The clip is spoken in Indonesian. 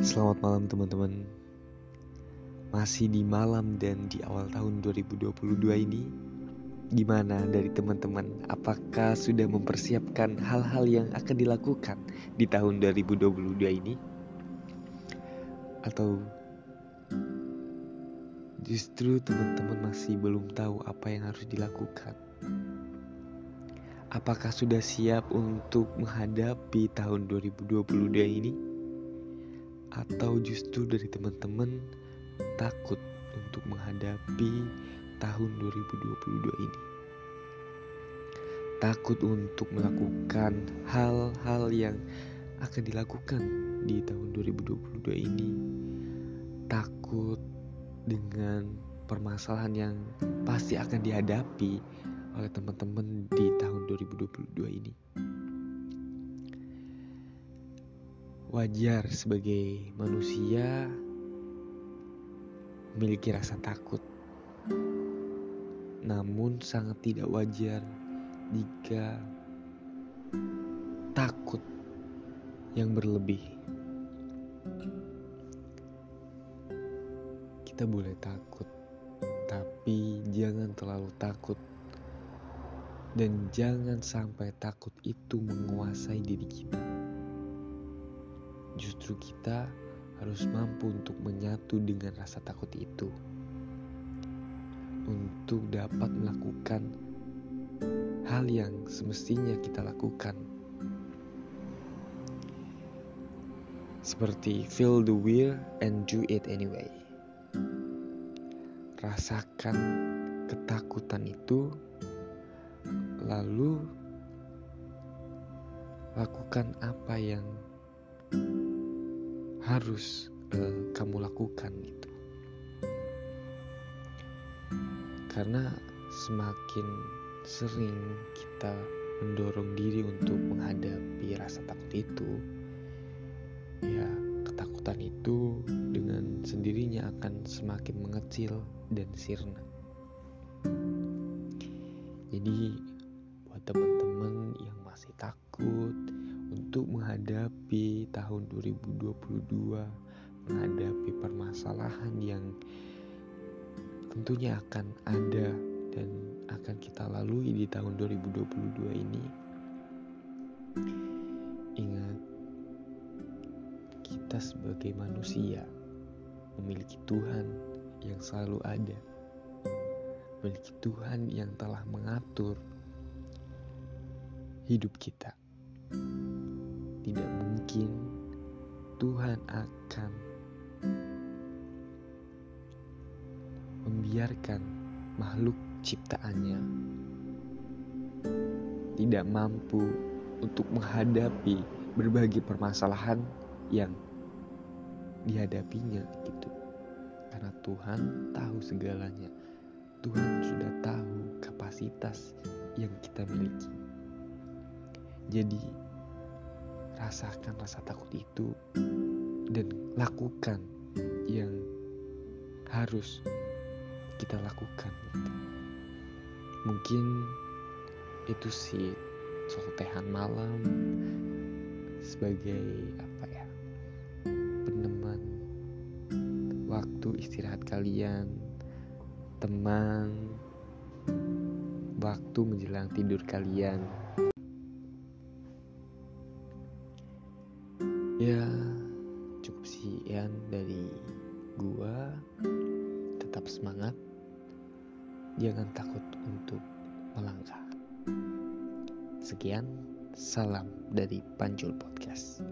Selamat malam teman-teman Masih di malam dan di awal tahun 2022 ini Gimana dari teman-teman Apakah sudah mempersiapkan hal-hal yang akan dilakukan di tahun 2022 ini? Atau justru teman-teman masih belum tahu apa yang harus dilakukan? Apakah sudah siap untuk menghadapi tahun 2022 ini? Atau justru dari teman-teman takut untuk menghadapi tahun 2022 ini. Takut untuk melakukan hal-hal yang akan dilakukan di tahun 2022 ini. Takut dengan permasalahan yang pasti akan dihadapi oleh teman-teman di tahun 2022 ini. Wajar sebagai manusia memiliki rasa takut. Namun sangat tidak wajar jika takut yang berlebih. Kita boleh takut, tapi jangan terlalu takut. Dan jangan sampai takut itu menguasai diri kita justru kita harus mampu untuk menyatu dengan rasa takut itu, untuk dapat melakukan hal yang semestinya kita lakukan, seperti feel the fear and do it anyway. Rasakan ketakutan itu, lalu lakukan apa yang harus uh, kamu lakukan gitu. Karena semakin sering kita mendorong diri untuk menghadapi rasa takut itu ya ketakutan itu dengan sendirinya akan semakin mengecil dan sirna. Jadi buat teman-teman yang masih takut untuk menghadapi tahun 2022, menghadapi permasalahan yang tentunya akan ada dan akan kita lalui di tahun 2022 ini. Ingat, kita sebagai manusia memiliki Tuhan yang selalu ada, memiliki Tuhan yang telah mengatur hidup kita tidak mungkin Tuhan akan membiarkan makhluk ciptaannya tidak mampu untuk menghadapi berbagai permasalahan yang dihadapinya gitu. Karena Tuhan tahu segalanya. Tuhan sudah tahu kapasitas yang kita miliki. Jadi rasakan rasa takut itu dan lakukan yang harus kita lakukan mungkin itu sih soltehan malam sebagai apa ya peneman waktu istirahat kalian teman waktu menjelang tidur kalian sekian dari gua. Tetap semangat. Jangan takut untuk melangkah. Sekian salam dari Panjul Podcast